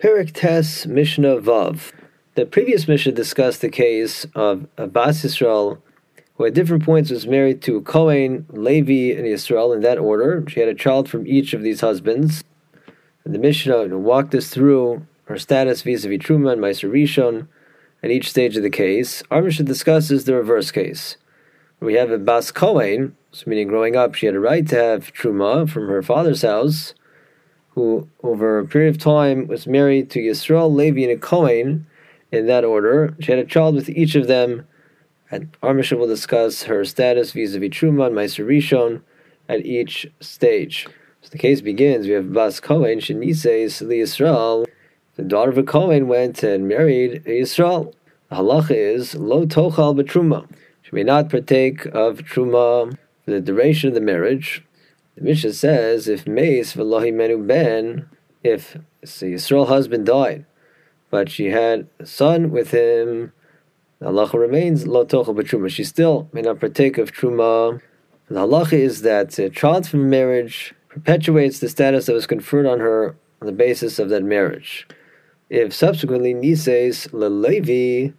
Perek Tes Mishnah Vav. The previous Mishnah discussed the case of Abbas Yisrael, who at different points was married to Kohen, Levi, and Yisrael in that order. She had a child from each of these husbands. And the Mishnah walked us through her status vis-a-vis Truma and Meiser Rishon at each stage of the case. Our Mishnah discusses the reverse case. We have a Bas Kohen, so meaning growing up she had a right to have Truma from her father's house, who over a period of time was married to Yisrael, Levi, and a Kohen in that order. She had a child with each of them. And our Mishnah will discuss her status vis-a-vis Truma and Meiser Rishon at each stage. So the case begins. We have Bas Kohen, Shenises, Li Yisrael. The daughter of a Kohen went and married a Yisrael. The halacha is lo tochal betruma. She may not partake of truma for the duration of the marriage. The Mishnah says if meis v'lohi menu ben, if the Yisrael husband died, but she had a son with him, the halacha remains tochal betruma. She still may not partake of truma. The halacha is that a child from marriage perpetuates the status that was conferred on her on the basis of that marriage. If subsequently Nises Levi,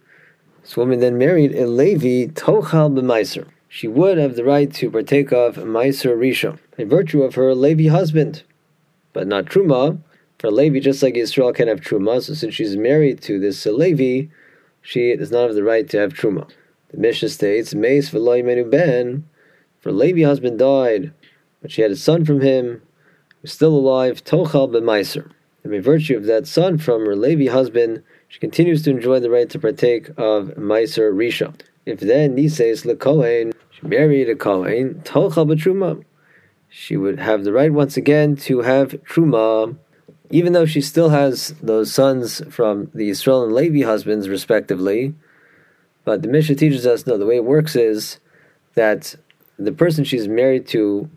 this woman then married a Levi Tochal b'Meiser, she would have the right to partake of Meiser Rishon in virtue of her Levi husband, but not Truma. For Levi, just like Israel can have Truma, so since she's married to this Levi, she does not have the right to have Truma. The Mishnah states, Meis v'loy menu ben, for Levi husband died, but she had a son from him, who's still alive, Tochal b'Meiser and by virtue of that son from her Levi husband, she continues to enjoy the right to partake of Meiser Risha. If then Nises LeKohen, she married a Kohen, Tolcha Truma, she would have the right once again to have Truma, even though she still has those sons from the Israel and Levi husbands, respectively. But the Mishnah teaches us no, the way it works is that the person she's married to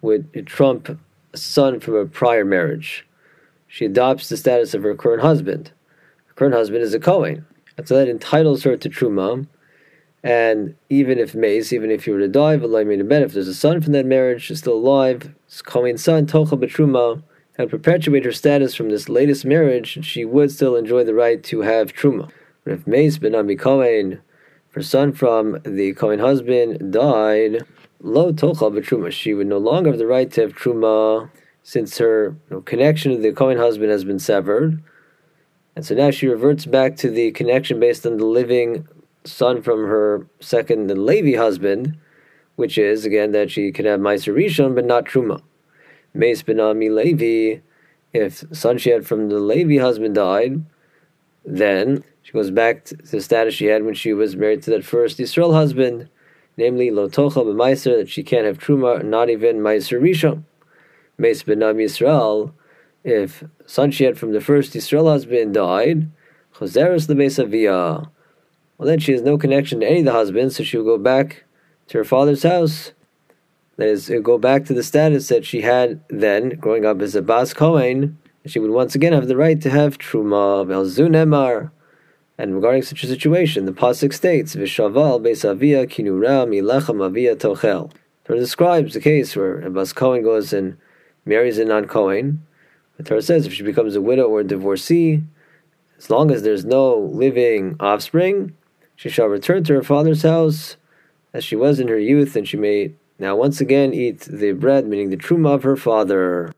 would trump a son from a prior marriage she adopts the status of her current husband. Her current husband is a Kohen. And so that entitles her to Truma. And even if Mace, even if you were to die, if there's a son from that marriage, she's still alive, it's Kohen's son, Tocha Betruma, and perpetuate her status from this latest marriage, she would still enjoy the right to have Truma. But if Mace ben Ami her son from the Kohen husband, died, Lo Tocha Betruma, she would no longer have the right to have Truma since her you know, connection to the Kohen husband has been severed. And so now she reverts back to the connection based on the living son from her second Levi husband, which is, again, that she can have Meiser Rishon, but not Truma. Meis Benami Levi, if son she had from the Levi husband died, then she goes back to the status she had when she was married to that first Yisrael husband, namely Lotocha B'Meiser, that she can't have Truma, not even Meiser Rishon. Meis Benam Yisrael, if son she had from the first Yisrael husband died, Choseres Lebeis Aviyah, well then she has no connection to any of the husbands, so she will go back to her father's house. That is, go back to the status that she had then, growing up as a Bas Kohen, she would once again have the right to have Truma, Velzun Emar. And regarding such a situation, the Pasuk states, Vishaval Beis Aviyah Kinura Milechem Aviyah Tochel. So it describes the case where a Bas Kohen goes and marries a non Kohen, the Torah says if she becomes a widow or a divorcee, as long as there's no living offspring, she shall return to her father's house as she was in her youth, and she may now once again eat the bread, meaning the truma of her father.